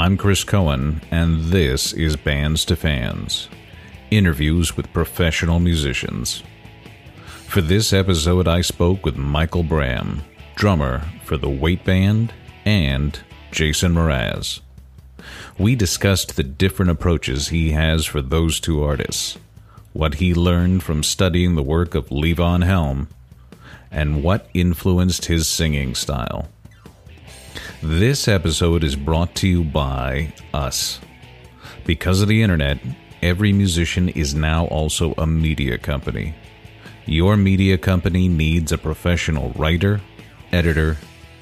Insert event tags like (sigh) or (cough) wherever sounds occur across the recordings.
I'm Chris Cohen, and this is Bands to Fans interviews with professional musicians. For this episode, I spoke with Michael Bram, drummer for the Weight Band, and Jason Mraz. We discussed the different approaches he has for those two artists, what he learned from studying the work of Levon Helm, and what influenced his singing style. This episode is brought to you by us. Because of the internet, every musician is now also a media company. Your media company needs a professional writer, editor,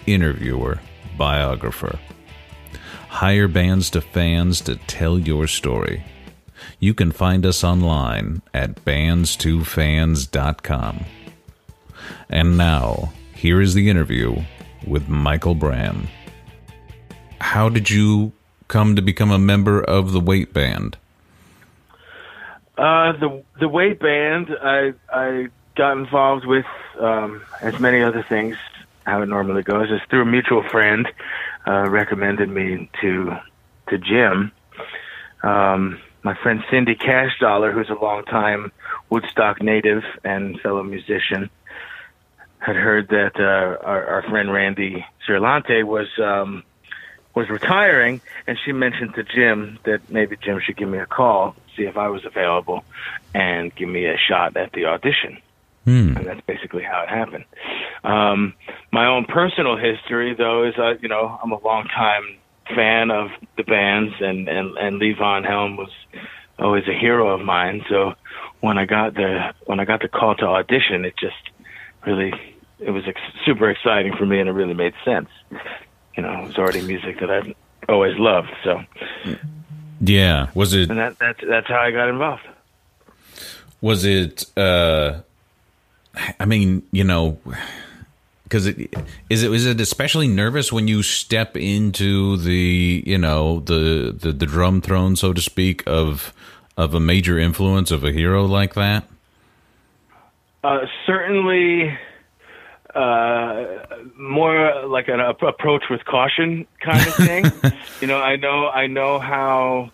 interviewer, biographer. Hire bands to fans to tell your story. You can find us online at bandstofans.com. And now, here is the interview with Michael Bram how did you come to become a member of the Weight Band? Uh, the the Weight Band, I I got involved with um, as many other things. How it normally goes is through a mutual friend uh, recommended me to to Jim. Um, my friend Cindy Cashdollar, who's a longtime Woodstock native and fellow musician, had heard that uh, our, our friend Randy Ciarlante was um, was retiring, and she mentioned to Jim that maybe Jim should give me a call, see if I was available, and give me a shot at the audition. Hmm. And that's basically how it happened. Um, my own personal history, though, is uh, you know I'm a long time fan of the bands, and and and Levon Helm was always a hero of mine. So when I got the when I got the call to audition, it just really it was ex- super exciting for me, and it really made sense you know, it was already music that I'd always loved. So, yeah, was it? And that that's that's how I got involved. Was it? uh I mean, you know, because it is it is it especially nervous when you step into the you know the the, the drum throne, so to speak, of of a major influence of a hero like that. Uh, certainly uh, more like an approach with caution kind of thing. (laughs) you know, I know, I know how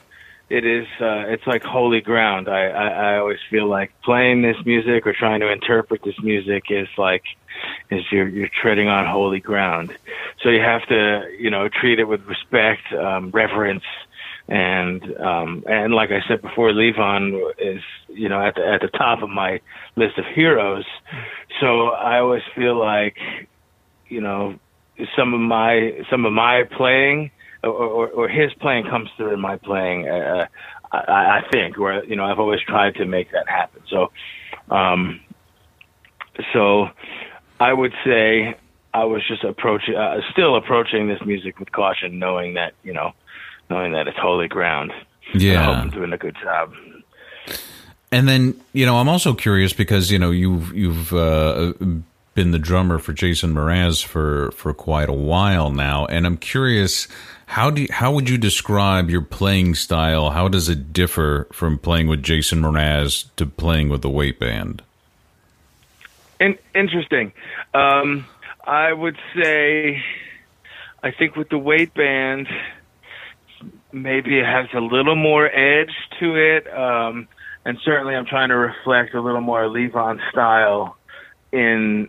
it is. Uh, it's like holy ground. I, I, I always feel like playing this music or trying to interpret this music is like is you're you're treading on holy ground. So you have to, you know, treat it with respect, um, reverence, and um, and like I said before, Levon is you know at the at the top of my list of heroes. So I always feel like you know some of my some of my playing or, or, or his playing comes through in my playing. Uh, I, I think where you know I've always tried to make that happen. So um, so I would say I was just approaching, uh, still approaching this music with caution, knowing that you know knowing that it's holy ground. Yeah, I hope I'm doing a good job. And then you know, I'm also curious because you know you've you've uh, been the drummer for Jason Mraz for for quite a while now, and I'm curious how do you, how would you describe your playing style? How does it differ from playing with Jason Mraz to playing with the Weight Band? In, interesting. Um, I would say, I think with the Weight Band maybe it has a little more edge to it. Um, and certainly I'm trying to reflect a little more Levon style in,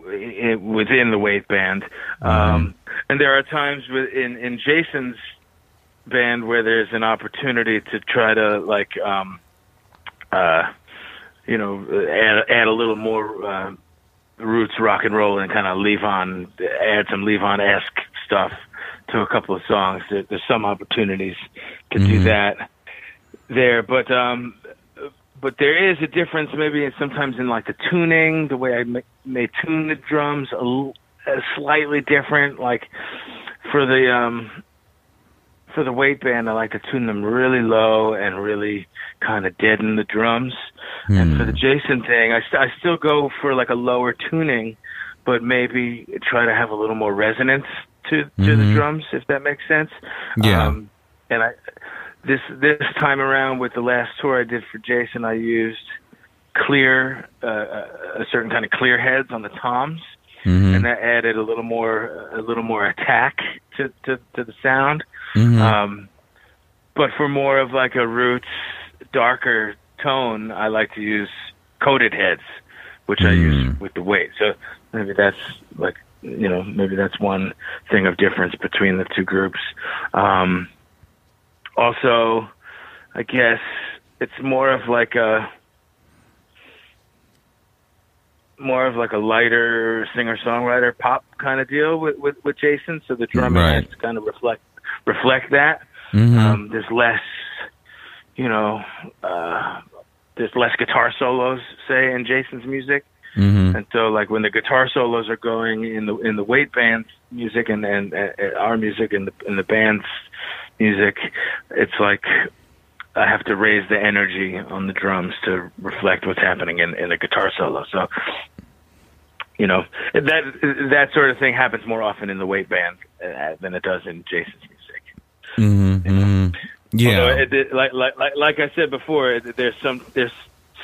in within the weight band. Mm-hmm. Um, and there are times in, in Jason's band where there's an opportunity to try to like, um, uh, you know, add, add a little more, uh, roots rock and roll and kind of Levon, add some Levon-esque stuff to a couple of songs. There, there's some opportunities to mm-hmm. do that there, but um, but there is a difference maybe sometimes in like the tuning, the way I may, may tune the drums a, a slightly different. Like for the um, for the weight band, I like to tune them really low and really kind of deaden the drums. Mm. And for the Jason thing, I, st- I still go for like a lower tuning, but maybe try to have a little more resonance to to mm-hmm. the drums, if that makes sense. Yeah. Um, and I this this time around with the last tour I did for Jason, I used clear uh, a certain kind of clear heads on the toms, Mhm. and that added a little more a little more attack to to, to the sound. Mhm. Um, but for more of like a roots, darker tone, I like to use coated heads, which I use Mm. with the weight. So maybe that's like you know maybe that's one thing of difference between the two groups. Um, also, I guess it's more of like a more of like a lighter singer songwriter pop kind of deal with, with with Jason. So the drumming Right. has to kind of reflect reflect that. Mhm. Um, there's less, you know, uh, there's less guitar solos, say, in Jason's music. Mhm. And so, like when the guitar solos are going in the in the weight band's music and and, and our music and the in the band's music, it's like I have to raise the energy on the drums to reflect what's happening in in the guitar solo. So, you know, that that sort of thing happens more often in the weight band uh, than it does in Jason's music. Mhm. Mhm. Yeah. It, it, like, like like like I said before, there's some there's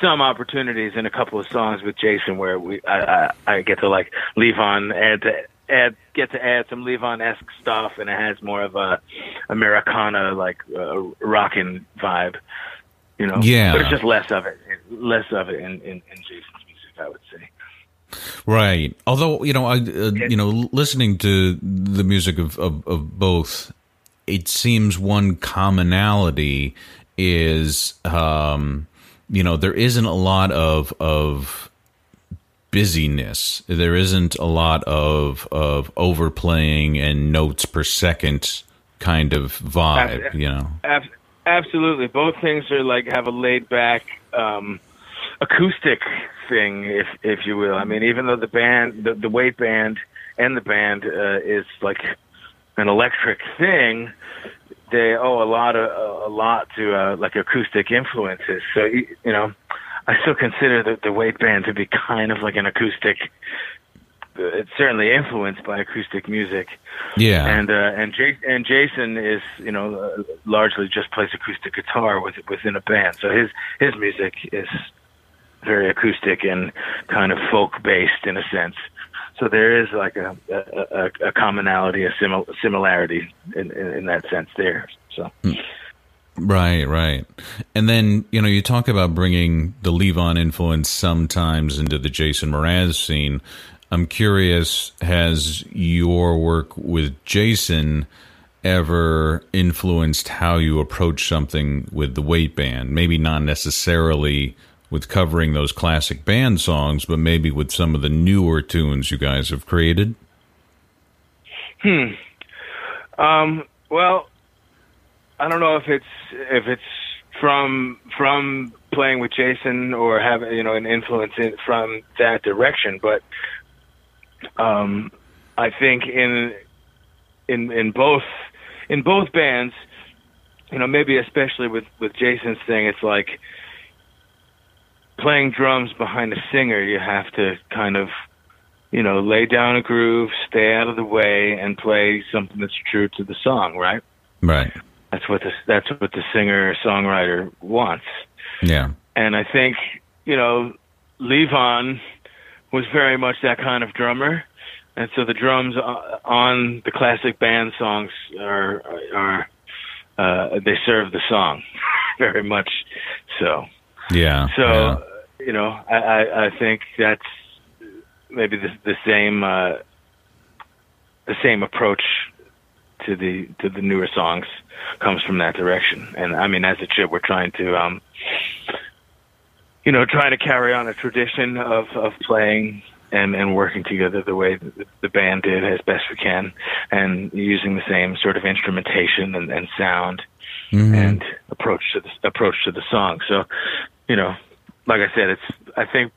some opportunities in a couple of songs with Jason where we I I, I get to like Levon add to add get to add some Levon esque stuff, and it has more of a Americana like uh, rocking vibe, you know. Yeah. but it's just less of it, less of it in in, in Jason's music, I would say. Right. Although you know, I uh, you know, listening to the music of, of of both, it seems one commonality is, um, you know, there isn't a lot of of busyness. There isn't a lot of of overplaying and notes per second kind of vibe. Ab- You know. Ab- absolutely, both things are like have a laid back um, acoustic thing, if if you will. I mean, even though the band, the, the weight band, and the band uh, is like an electric thing, they owe a lot of a lot to uh, like acoustic influences. So you know, I still consider the the weight band to be kind of like an acoustic. uh, It's certainly influenced by acoustic music Yeah. and uh, and J- and Jason is you know uh, largely just plays acoustic guitar with within a band. So his his music is very acoustic and kind of folk based in a sense. So there is like a a, a, commonality, a simil- similarity in, in in that sense there. So hmm. Right, right. And then, you know, you talk about bringing the Levon influence sometimes into the Jason Mraz scene. I'm curious, has your work with Jason ever influenced how you approach something with the weight band? Maybe not necessarily with covering those classic band songs, but maybe with some of the newer tunes you guys have created? Hmm. Um, well, I don't know if it's if it's from from playing with Jason or having you know an influence in, from that direction, but um, I think in in in both in both bands, you know, maybe especially with with Jason's thing, it's like playing drums behind a singer. You have to kind of you know, lay down a groove, stay out of the way, and play something that's true to the song, right? Right. That's what the that's what the singer songwriter wants. Yeah. And I think you know, Levon was very much that kind of drummer, and so the drums on the classic band songs are are uh, they serve the song (laughs) very much. So Yeah. so yeah. You know, I, I I think that's maybe the the same uh, the same approach to the to the newer songs comes from that direction. And I mean, as it should, we're trying to um, you know trying to carry on a tradition of of playing. And, and working together the way the, the band did as best we can, and using the same sort of instrumentation and, and sound Mhm. and approach to the approach to the song. So, you know, like I said, it's I think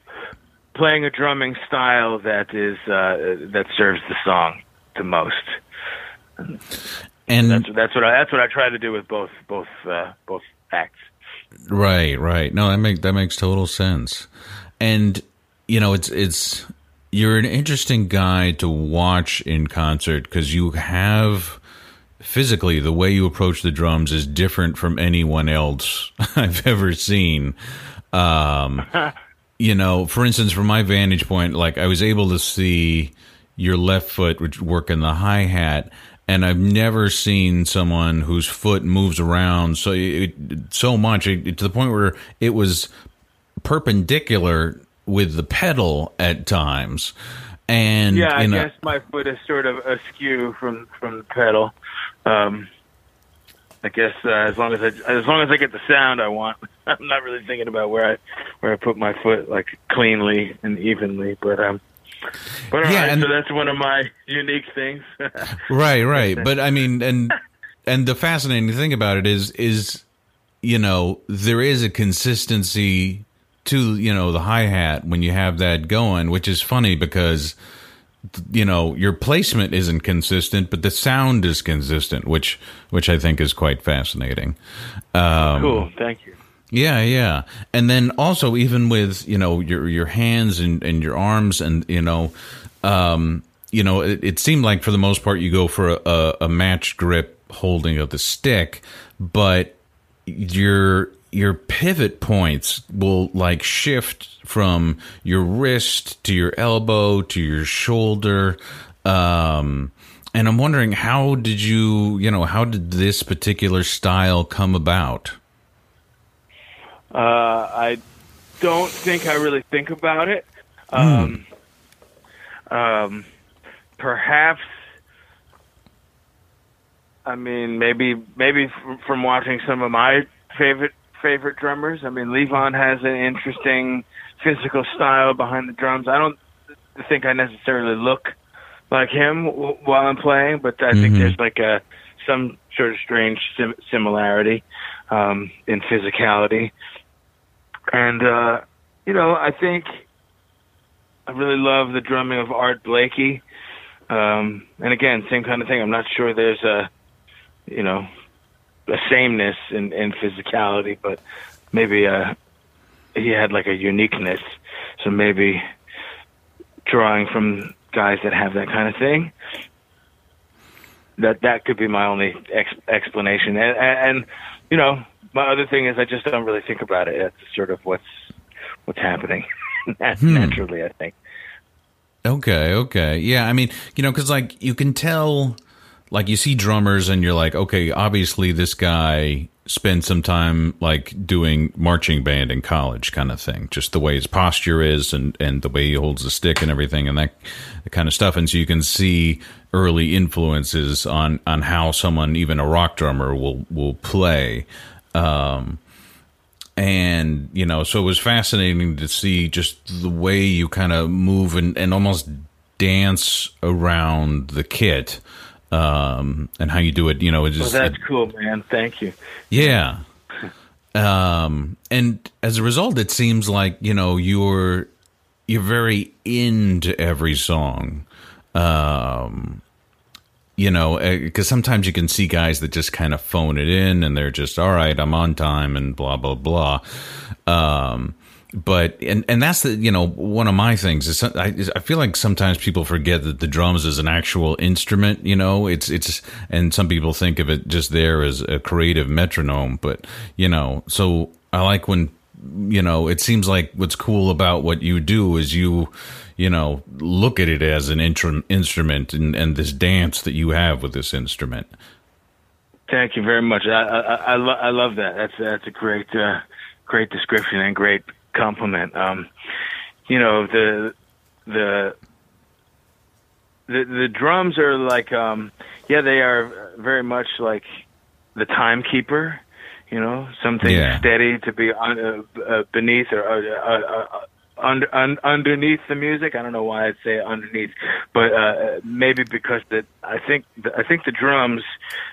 playing a drumming style that is uh, that serves the song the most. and That's that's what I, that's what I try to do with both both uh, both acts. Right, right. No, that make that makes total sense. And you know, it's it's you're an interesting guy to watch in concert because you have physically the way you approach the drums is different from anyone else (laughs) I've ever seen. Um, (laughs) you know, for instance, from my vantage point, like I was able to see your left foot which work in the hi hat, and I've never seen someone whose foot moves around so it, so much it, to the point where it was perpendicular with the pedal at times. And yeah, I guess my foot is sort of askew from from the pedal. Um, I guess uh, as long as I as long as I get the sound I want, (laughs) I'm not really thinking about where I where I put my foot like cleanly and evenly. But um, but Yeah, right, and- so that's one of my unique things. (laughs) right right but i mean and and the fascinating thing about it is is you know there is a consistency to you know the hi-hat when you have that going which is funny because you know your placement isn't consistent but the sound is consistent which which i think is quite fascinating um cool, thank you. yeah, yeah. And then also even with, you know, your your hands and, and your arms and, you know, um, you know, it, it seemed like for the most part you go for a, a, a matched grip holding of the stick, but your your pivot points will like shift from your wrist to your elbow to your shoulder. Um and I'm wondering how did you, you know, how did this particular style come about? Uh, I don't think I really think about it. Um, um, perhaps, I mean, maybe maybe from watching some of my favorite favorite drummers. I mean, Levon has an interesting physical style behind the drums. I don't think I necessarily look like him w- while I'm playing, but I think Mhm. there's like a some sort of strange sim- similarity um, in physicality. And uh, you know, I think I really love the drumming of Art Blakey. Um, and again, same kind of thing. I'm not sure there's a, you know, a sameness in, in physicality, but maybe uh, he had like a uniqueness. So maybe drawing from guys that have that kind of thing. That that could be my only ex- explanation. And, and, and you know, my other thing is I just don't really think about it. It's sort of what's what's happening (laughs) Nat- naturally. I think. Okay, okay. Yeah, I mean, you know, because like you can tell, like you see drummers and you're like, okay, obviously this guy spent some time like doing marching band in college kind of thing, just the way his posture is and, and the way he holds the stick and everything and that, kind of stuff. And so you can see early influences on, on how someone, even a rock drummer will, will play. Um, and you know so it was fascinating to see just the way you kind of move and, and almost dance around the kit um and how you do it you know it Well, just that's cool, man. Thank you. yeah um and as a result it seems like you know you're you're very into every song um you know because sometimes you can see guys that just kind of phone it in and they're just all right i'm on time and blah blah blah um but and and that's the you know one of my things is I, I feel like sometimes people forget that the drums is an actual instrument you know it's it's and some people think of it just there as a creative metronome but you know so I like when you know it seems like what's cool about what you do is you you know look at it as an intrum- instrument and and this dance that you have with this instrument Thank you very much. I I, I, lo- I love that. That's that's a great uh, great description and great compliment. Um, you know the the the the drums are like um, yeah they are very much like the timekeeper. You know something Yeah. steady to be un, uh, uh, beneath or uh, uh, uh, under, un, underneath the music. I don't know why I'd say underneath, but uh, maybe because that I think the, I think the drums,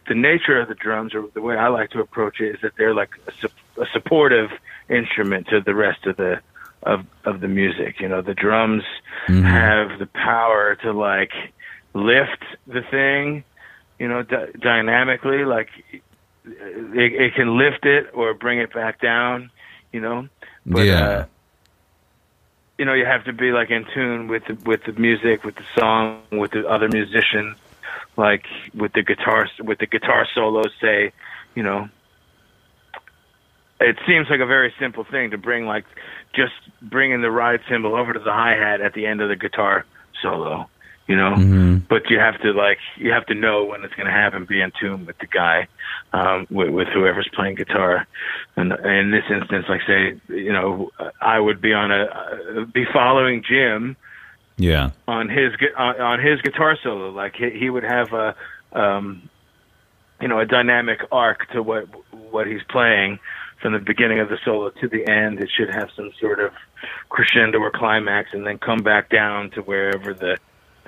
the nature of the drums, or the way I like to approach it, is that they're like a, su- a supportive instrument to the rest of the of of the music. You know, the drums have the power to like lift the thing. You know, d- dynamically, like it, it can lift it or bring it back down. You know, but, yeah uh, you know, you have to be like in tune with the, with the music, with the song, with the other musicians, like with the guitar with the guitar solos. Say, you know, it seems like a very simple thing to bring like just bringing the ride cymbal over to the hi hat at the end of the guitar solo. You know, Mm-hmm. but you have to like you have to know when it's going to happen. Be in tune with the guy, um, with, with whoever's playing guitar. And in this instance, like say, you know, I would be on a uh, be following Jim Yeah. on his on, on his guitar solo. Like he, he would have a um, you know a dynamic arc to what what he's playing from the beginning of the solo to the end. It should have some sort of crescendo or climax, and then come back down to wherever the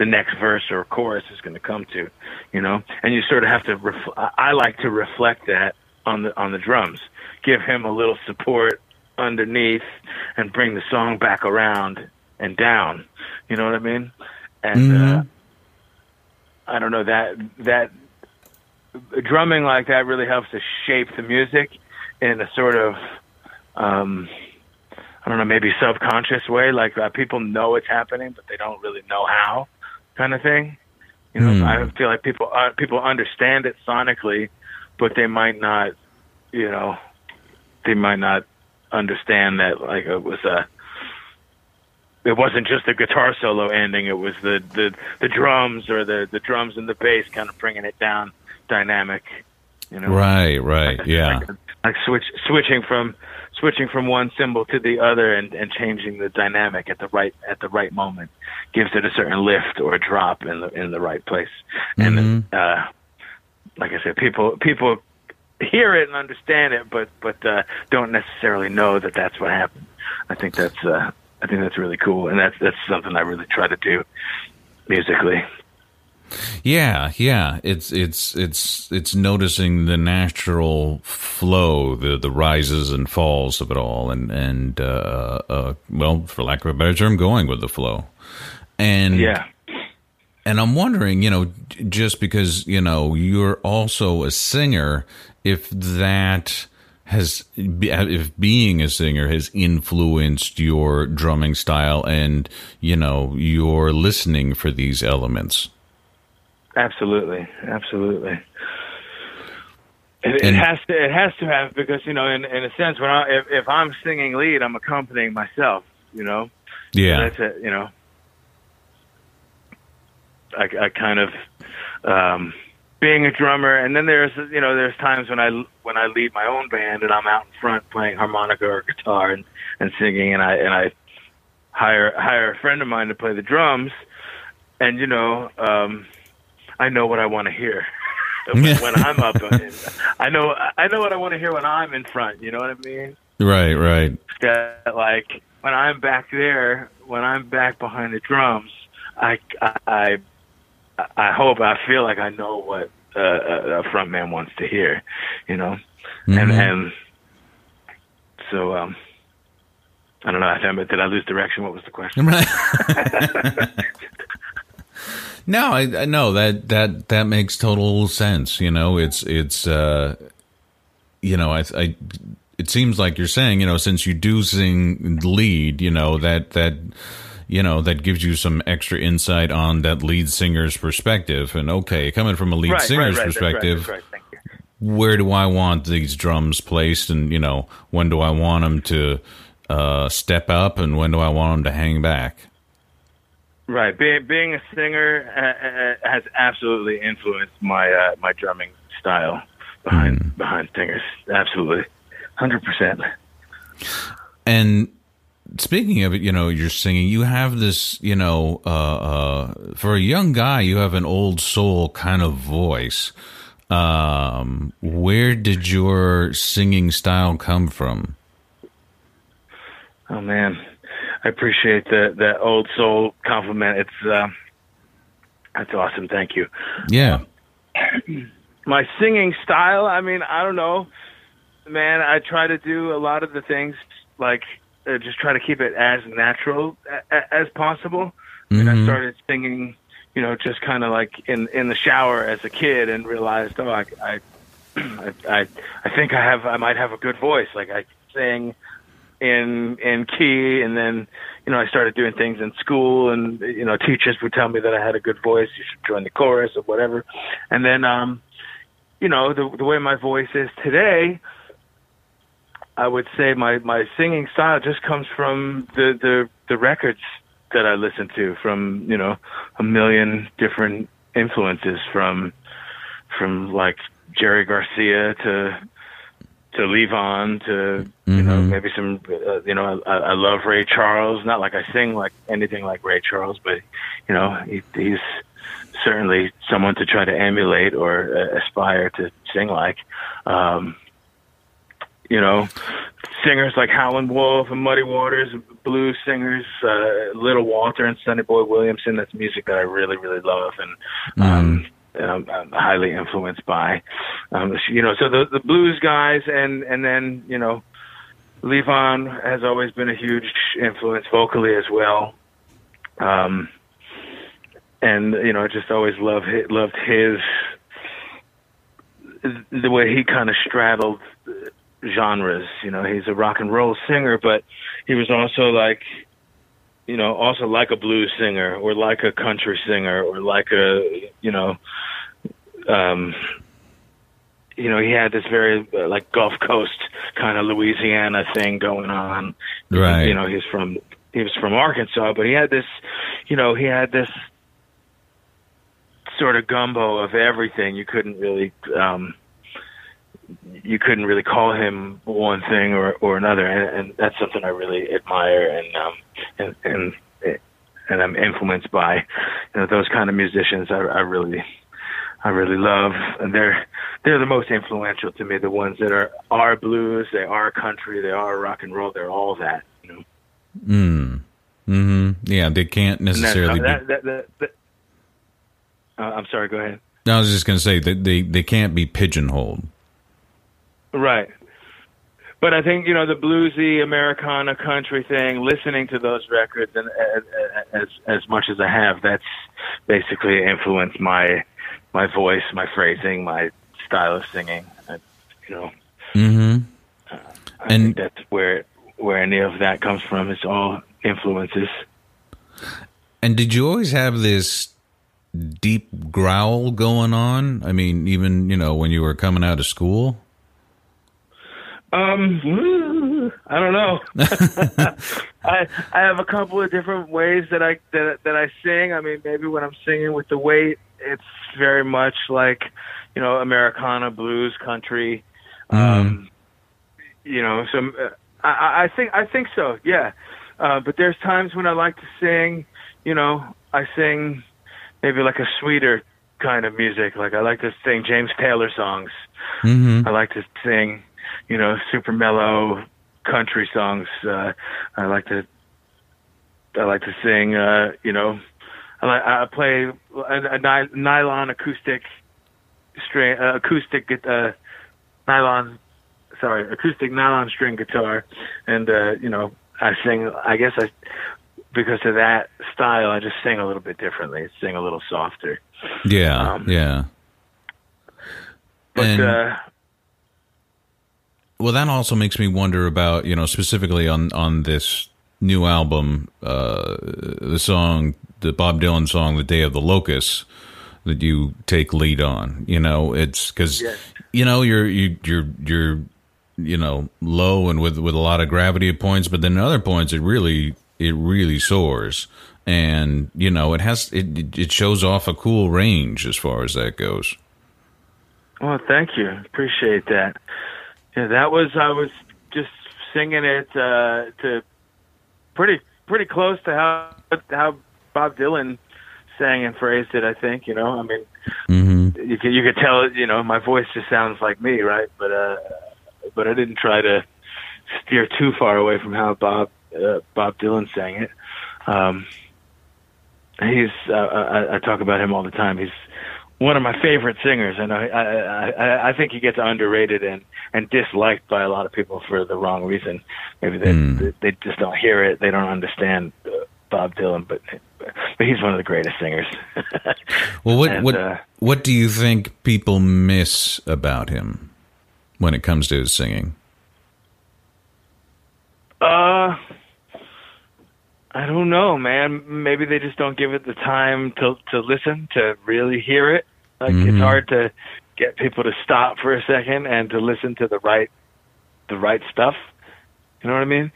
the next verse or chorus is going to come to, you know. And you sort of have to. Ref- I like to reflect that on the on the drums. Give him a little support underneath, and bring the song back around and down. You know what I mean? And uh, Mhm. I don't know that that drumming like that really helps to shape the music in a sort of um I don't know, maybe subconscious way. Like uh, people know it's happening, but they don't really know how, kind of thing. You know, Hmm. I feel like people uh, people understand it sonically, but they might not, you know, they might not understand that like it was a. It wasn't just the guitar solo ending; it was the the the drums or the the drums and the bass kind of bringing it down, dynamic. You know, Right. Right. Yeah. like, like switch switching from switching from one cymbal to the other and, and changing the dynamic at the right at the right moment gives it a certain lift or a drop in the in the right place. Mhm. And uh, like I said, people people hear it and understand it, but but uh, don't necessarily know that that's what happened. I think that's uh, I think that's really cool, and that's that's something I really try to do musically. Yeah, yeah. It's it's it's it's noticing the natural flow, the the rises and falls of it all, and and uh, uh, well, for lack of a better term, going with the flow. And Yeah. and I'm wondering, you know, just because you know you're also a singer, if that has if being a singer has influenced your drumming style and you know your listening for these elements. Absolutely, absolutely. It, it has to. It has to have because you know, in in a sense, when I if, if I'm singing lead, I'm accompanying myself. You know, Yeah. that's it. You know, I, I kind of um, being a drummer, and then there's you know there's times when I when I lead my own band and I'm out in front playing harmonica or guitar and and singing, and I and I hire hire a friend of mine to play the drums, and you know. um I know what I want to hear (laughs) when, when I'm up. I know I know what I want to hear when I'm in front. You know what I mean? Right, right. That like when I'm back there, when I'm back behind the drums, I I I hope I feel like I know what uh, a a front man wants to hear. You know, and Mhm. and so um. I don't know. Did I lose direction? What was the question? (laughs) (laughs) no, I, I know that that that makes total sense. You know, it's it's uh, you know, I, I it seems like you're saying, you know, since you do sing lead, you know that that you know that gives you some extra insight on that lead singer's perspective. And okay, coming from a lead singer's right, perspective, that's right. Thank you. where do I want these drums placed, and you know, when do I want them to uh, step up, and when do I want them to hang back? Right, being being a singer uh, uh, has absolutely influenced my uh, my drumming style behind behind singers. Absolutely, hundred percent. And speaking of it, you know, you're singing. You have this, you know, uh, uh, for a young guy, you have an old soul kind of voice. Um, where did your singing style come from? Oh man, I appreciate the the old soul compliment. It's uh, that's awesome. Thank you. Yeah, (clears throat) My singing style. I mean, I don't know, man. I try to do a lot of the things like uh, just try to keep it as natural a- a- as possible. And I Mhm. started singing, you know, just kind of like in in the shower as a kid, and realized, oh, I, I, (clears throat) I, I, I think I have, I might have a good voice. Like I sing in in key, and then, you know, I started doing things in school, and you know, teachers would tell me that I had a good voice. You should join the chorus or whatever. And then, um, you know, the the way my voice is today. I would say my my singing style just comes from the the the records that I listen to from you know a million different influences from from like Jerry Garcia to to Levon to you know Mhm. maybe some uh, you know I, I love Ray Charles. Not like I sing like anything like Ray Charles but you know he, he's certainly someone to try to emulate or uh, aspire to sing like. Um you know singers like Howlin' Wolf and Muddy Waters blues singers uh Little Walter and Sonny Boy Williamson that's music that I really really love. And um um, I'm highly influenced by. Um, you know, so the the blues guys, and and then you know, Levon has always been a huge influence vocally as well. Um, and you know, I just always loved loved his the way he kind of straddled genres. You know, he's a rock and roll singer, but he was also like you know, also like a blues singer or like a country singer or like a, you know, um, you know, he had this very uh, like Gulf Coast kind of Louisiana thing going on. Right. You know, he's from he was from Arkansas, but he had this, you know, he had this sort of gumbo of everything. You couldn't really, um, you couldn't really call him one thing or or another, and, and that's something I really admire and um and and and I'm influenced by. You know, those kind of musicians. I, I really. I really love, and they're they're the most influential to me. The ones that are are blues, they are country, they are rock and roll, they're all that. You know, Mm. hmm Yeah, they can't necessarily. be, that, that, that, uh, I'm sorry. Go ahead. I was just going to say that they they can't be pigeonholed. Right. But I think you know the bluesy Americana country thing. Listening to those records, and as as, as much as I have, that's basically influenced my my voice, my phrasing, my style of singing. I, you know, mm-hmm. I And- think that's where where any of that comes from. It's all influences. And did you always have this deep growl going on? I mean, even you know when you were coming out of school. Um, I don't know. (laughs) I I have a couple of different ways that I that that I sing. I mean, maybe when I'm singing with the weight, it's very much like you know Americana, blues, country. Um, you know, some uh, I, I think I think so. Yeah, uh, but there's times when I like to sing. You know, I sing maybe like a sweeter kind of music. Like I like to sing James Taylor songs. hmm I like to sing, you know, super mellow country songs. Uh, I like to, I like to sing, uh, you know, I, like, I play a, a ny- nylon acoustic string, uh, acoustic, uh, nylon, sorry, acoustic nylon string guitar, and uh, you know, I sing. I guess I, because of that style, I just sing a little bit differently. Sing a little softer. Yeah, Um, yeah. But And- uh, Well, that also makes me wonder about you know specifically on on this new album, uh, the song, the Bob Dylan song, "The Day of the Locust," that you take lead on. You know, it's because Yes. you know you're you, you're you're you know low and with with a lot of gravity at points, but then at other points it really it really soars, and you know it has it it shows off a cool range as far as that goes. Well, thank you. Appreciate that. Yeah, that was I was just singing it uh, to pretty pretty close to how how Bob Dylan sang and phrased it. I think you know. I mean, hmm you could you could tell you know my voice just sounds like me, right? But uh, but I didn't try to steer too far away from how Bob uh, Bob Dylan sang it. Um, he's uh, I, I talk about him all the time. He's one of my favorite singers, and I I, I I think he gets underrated and and disliked by a lot of people for the wrong reason. Maybe they Hmm. they just don't hear it. They don't understand uh, Bob Dylan, but but he's one of the greatest singers. (laughs) Well, what And, what uh, what do you think people miss about him when it comes to his singing? Uh, I don't know, man. Maybe they just don't give it the time to to listen to really hear it. Like Mhm. it's hard to get people to stop for a second and to listen to the right the right stuff. You know what I mean?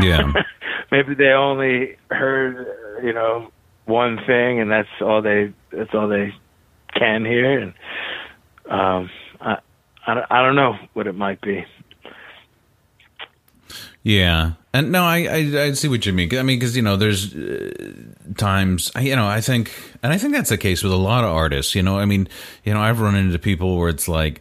Yeah. (laughs) Maybe they only heard, you know, one thing, and that's all they that's all they can hear, and um, I, I I don't know what it might be. Yeah, and no, I, I, I see what you mean. I mean, because you know, there's uh, times you know, I think, and I think that's the case with a lot of artists. You know, I mean, you know, I've run into people where it's like.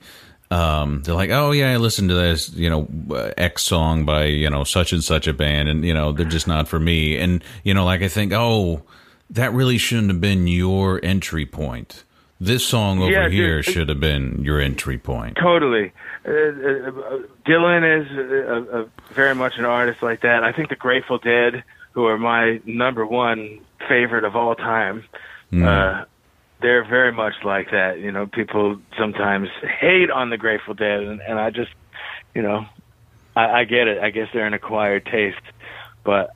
Um, they're like, oh yeah, I listened to this, you know, uh, X song by you know such and such a band, and you know they're just not for me. And you know, like I think, oh, that really shouldn't have been your entry point. This song over Yeah, here should have been your entry point. Totally. Uh, uh, Dylan is uh, uh, very much an artist like that. I think the Grateful Dead, who are my number one favorite of all time, uh, they're very much like that. You know, people sometimes hate on the Grateful Dead, and, and I just, you know, I, I get it. I guess they're an acquired taste, but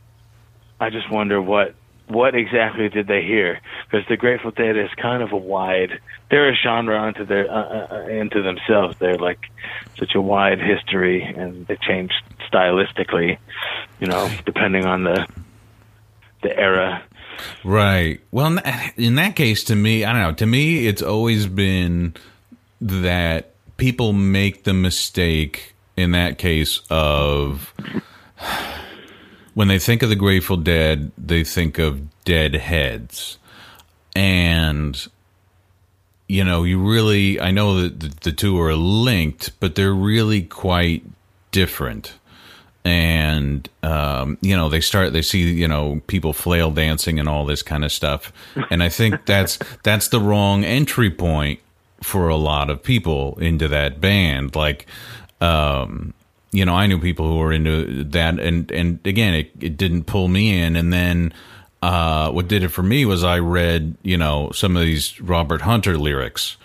I just wonder what what exactly did they hear? Because the Grateful Dead is kind of a wide. They're a genre unto their uh, uh, into themselves. They're like such a wide history, and they change stylistically. You know, depending on the the era. Right. Well, in that case, to me, I don't know. To me, it's always been that people make the mistake in that case of when they think of the Grateful Dead, they think of dead heads. And, you know, you really, I know that the, the two are linked, but they're really quite different. And um, you know they start they see you know people flail dancing and all this kind of stuff. And i think that's (laughs) that's the wrong entry point for a lot of people into that band. Like um, you know i knew people who were into that and and again it, it didn't pull me in and then uh, what did it for me was i read you know some of these robert hunter lyrics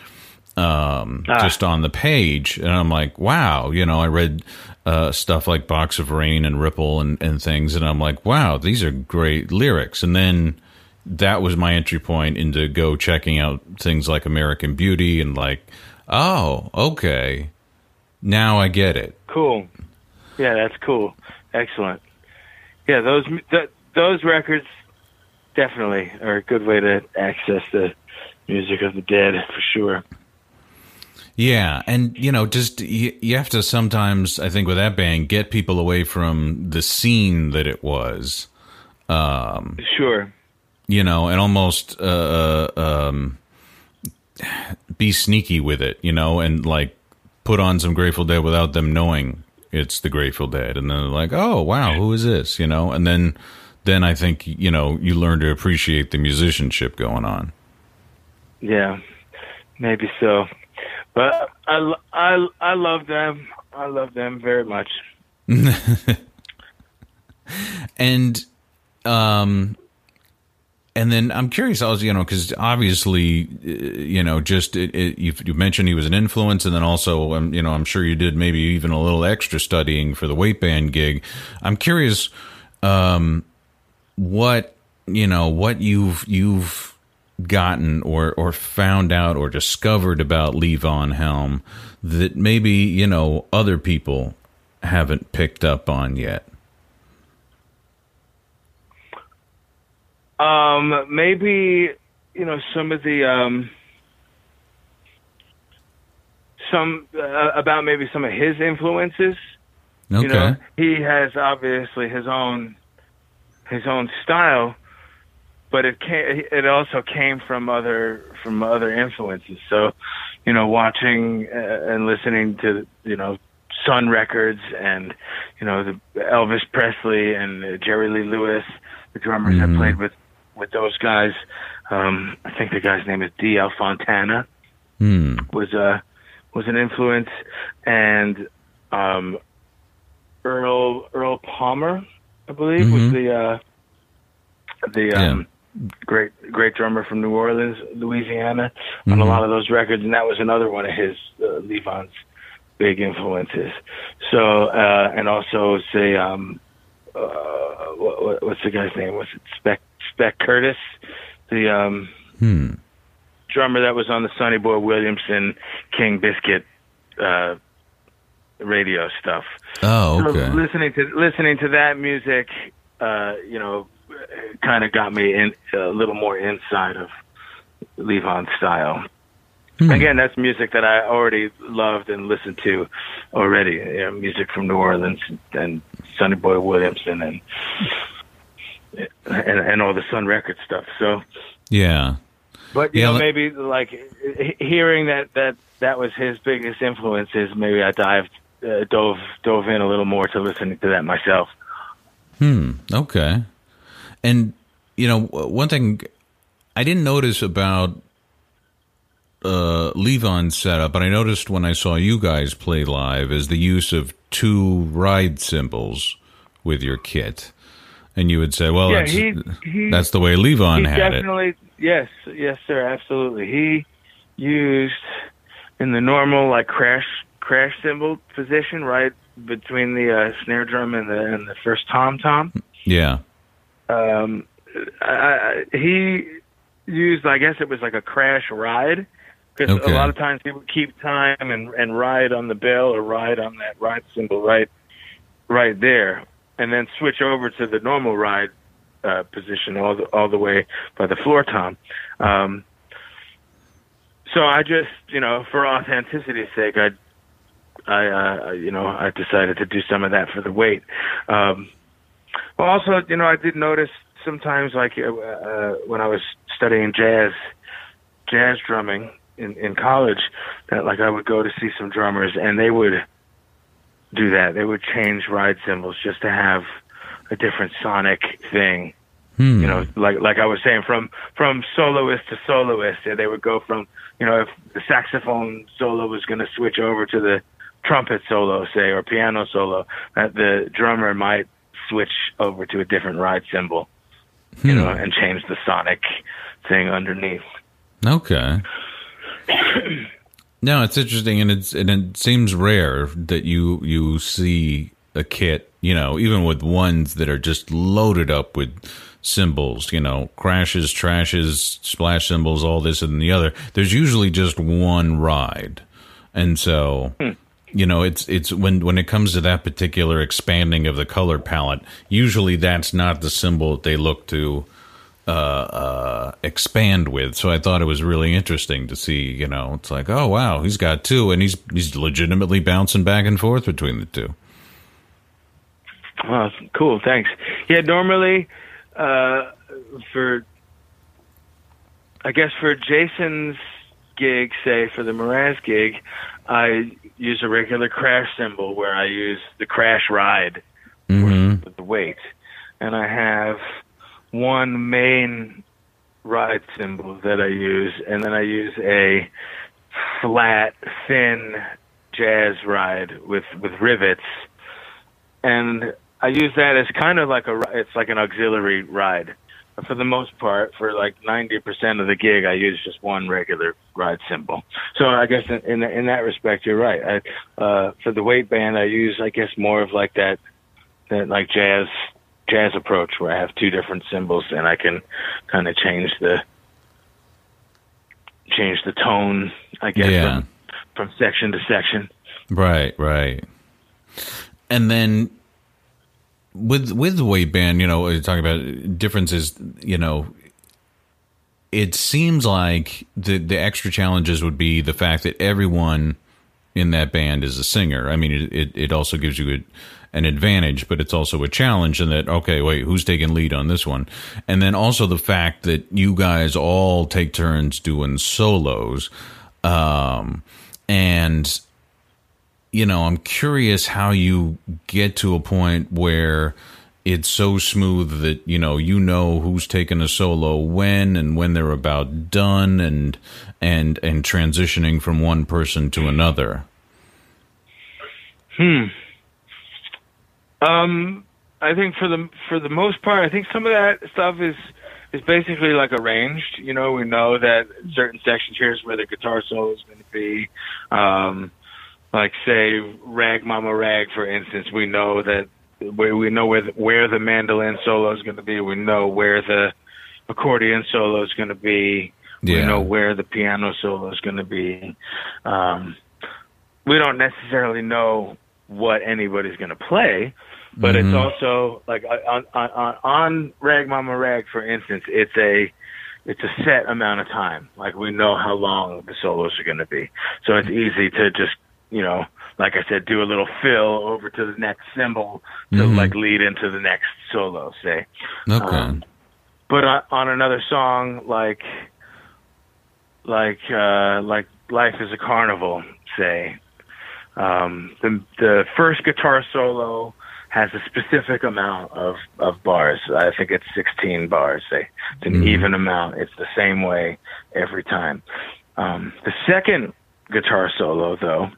um, Ah. just on the page, and I'm like, wow, you know, I read uh, stuff like Box of Rain and Ripple and, and things, and I'm like, wow, these are great lyrics. And then that was my entry point into go checking out things like American Beauty and like, oh, okay, now I get it. Cool. Yeah, that's cool. Excellent. Yeah, those th- those records definitely are a good way to access the music of the dead for sure. Yeah, and you know, just you, you have to sometimes, I think, with that band, get people away from the scene that it was. Um, Sure. you know, and almost uh, um, be sneaky with it, you know, and like put on some Grateful Dead without them knowing it's the Grateful Dead, and then they're like, oh wow, who is this, you know, and then then I think you know you learn to appreciate the musicianship going on. Yeah, maybe so. But I, I, I love them. I love them very much. (laughs) and um and then I'm curious, I was, you know, because obviously, uh, you know, just it, it, you, you mentioned he was an influence, and then also, um, you know, I'm sure you did maybe even a little extra studying for the weight band gig. I'm curious, um, what you know, what you've you've gotten or or found out or discovered about Levon Helm that maybe you know other people haven't picked up on yet. Um, maybe you know some of the um, some uh, about maybe some of his influences. Okay. You know, he has obviously his own his own style, but it came, it also came from other from other influences. So, you know, watching uh, and listening to you know Sun Records and you know the Elvis Presley and uh, Jerry Lee Lewis, the drummers Mhm. that played with with those guys. Um, I think the guy's name is D. J. Fontana Hmm. was a was an influence, and um, Earl Earl Palmer, I believe, was Mhm. the uh, the um, great great drummer from New Orleans, Louisiana, on a Mhm. lot of those records, and that was another one of his uh, Levon's big influences. So, uh, and also say, um, uh, what, what- what's the guy's name? Was it Spec Spec Curtis, the um, Hmm. drummer that was on the Sonny Boy Williamson King Biscuit uh, radio stuff. Oh, So okay. listening to listening to that music, uh, you know, kind of got me in a little more inside of Levon style. Hmm. Again, that's music that I already loved and listened to already. You know, music from New Orleans and Sonny Boy Williamson and and, and all the Sun Record stuff. So, Yeah. but you Yeah, know, maybe like hearing that that that was his biggest influences, maybe I dived uh, dove dove in a little more to listening to that myself. Hmm. Okay. And you know, one thing I didn't notice about uh, Levon's setup, but I noticed when I saw you guys play live, is the use of two ride cymbals with your kit. And you would say, "Well, Yeah, that's he- he- that's the way Levon had it." definitely, yes, yes, sir, absolutely. He used in the normal like crash crash cymbal position, right between the uh, snare drum and the and the first tom tom. Yeah. Um, I, I, he used, I guess it was like a crash ride. Because Okay. a lot of times people keep time and and ride on the bell or ride on that ride cymbal right right there, and then switch over to the normal ride uh, position all the all the way by the floor tom. Um, so I just, you know, for authenticity's sake, I, I, uh, you know, I decided to do some of that for the weight. Um, well, also, you know, I did notice sometimes, like uh, uh, when I was studying jazz, jazz drumming in in college, that like I would go to see some drummers, and they would do that. They would change ride cymbals just to have a different sonic thing. Hmm. You know, like like I was saying, from from soloist to soloist, yeah, they would go from you know if the saxophone solo was going to switch over to the trumpet solo, say, or piano solo, that the drummer might switch over to a different ride cymbal, you know, and change the sonic thing underneath. Okay. (clears throat) no, it's interesting, and it's and it seems rare that you you see a kit, you know, even with ones that are just loaded up with cymbals, you know, crashes, trashes, splash cymbals, all this and the other. There's usually just one ride, and so. Hmm. You know, it's it's when when it comes to that particular expanding of the color palette. Usually, that's not the cymbal that they look to uh, uh, expand with. So I thought it was really interesting to see. You know, it's like, oh wow, he's got two, and he's he's legitimately bouncing back and forth between the two. Cool. Thanks. Yeah, normally, uh, for, I guess for Jason's gig, say for the Mraz gig, I use a regular crash cymbal where I use the crash ride Mm-hmm. with the weight, and I have one main ride cymbal that I use, and then I use a flat, thin jazz ride with with rivets, and I use that as kind of like a it's like an auxiliary ride. For the most part, for like ninety percent of the gig, I use just one regular ride cymbal. So I guess in in, in that respect, you're right. I, uh, for the weight band, I use I guess more of like that that like jazz jazz approach where I have two different cymbals and I can kind of change the change the tone. I guess Yeah. from from section to section. Right, right. And then with with the weight band, you know, you're talking about differences, you know, it seems like the the extra challenges would be the fact that everyone in that band is a singer. I mean, it it, it also gives you a, an advantage, but it's also a challenge in that okay, wait, who's taking lead on this one? And then also the fact that you guys all take turns doing solos, um, and you know, I'm curious how you get to a point where it's so smooth that you know you know who's taking a solo when and when they're about done and and and transitioning from one person to another. Um, I think for the for the most part, I think some of that stuff is is basically like arranged. You know, we know that certain sections here's where the guitar solo is going to be. Um, like say Rag Mama Rag, for instance, we know that where we know where the, where the mandolin solo is going to be. We know where the accordion solo is going to be. We know where the piano solo is going to be. Um, we don't necessarily know what anybody's going to play, but Mhm. it's also like on on on, Rag Mama Rag, for instance, it's a it's a set amount of time. Like we know how long the solos are going to be, so it's easy to just you know, like I said, do a little fill over to the next cymbal to Mhm. like lead into the next solo, say. Okay. Um, but on, on another song like like uh like life is a carnival say um the the first guitar solo has a specific amount of of bars i think it's 16 bars it's an Mhm. even amount it's the same way every time um the second guitar solo though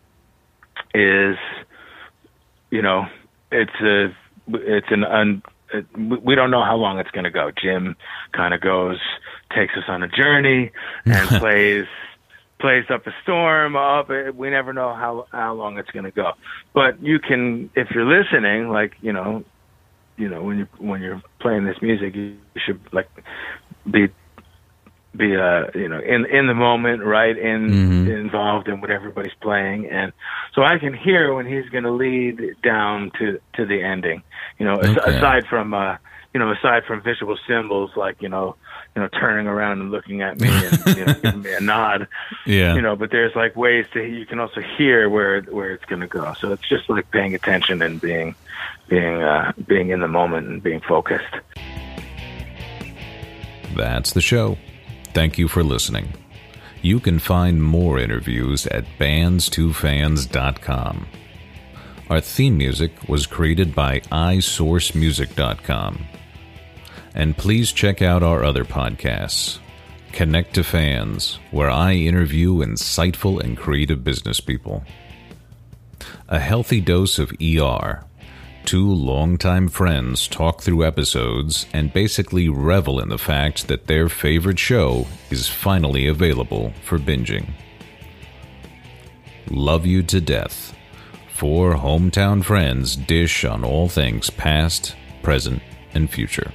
is you know it's a it's an un it, we don't know how long it's going to go. Jim kind of goes, takes us on a journey, and (laughs) plays plays up a storm. Up, we never know how how long it's going to go. But you can, if you're listening, like you know, you know when you when you're playing this music, you should like be be uh you know in in the moment right in Mhm. involved in what everybody's playing and so i can hear when he's going to lead down to to the ending you know Okay. aside from uh you know aside from visual symbols like you know you know turning around and looking at me and you know giving me a nod (laughs) yeah. you know but there's like ways to you can also hear where where it's going to go so it's just like paying attention and being being uh being in the moment and being focused That's the show. Thank you for listening. You can find more interviews at bandstofans.com. Our theme music was created by isourcemusic.com. And please check out our other podcasts Connect to Fans, where I interview insightful and creative business people. A Healthy Dose of ER, Two longtime friends talk through episodes and basically revel in the fact that their favorite show is finally available for binging. Love You to Death. Four hometown friends dish on all things past, present, and future.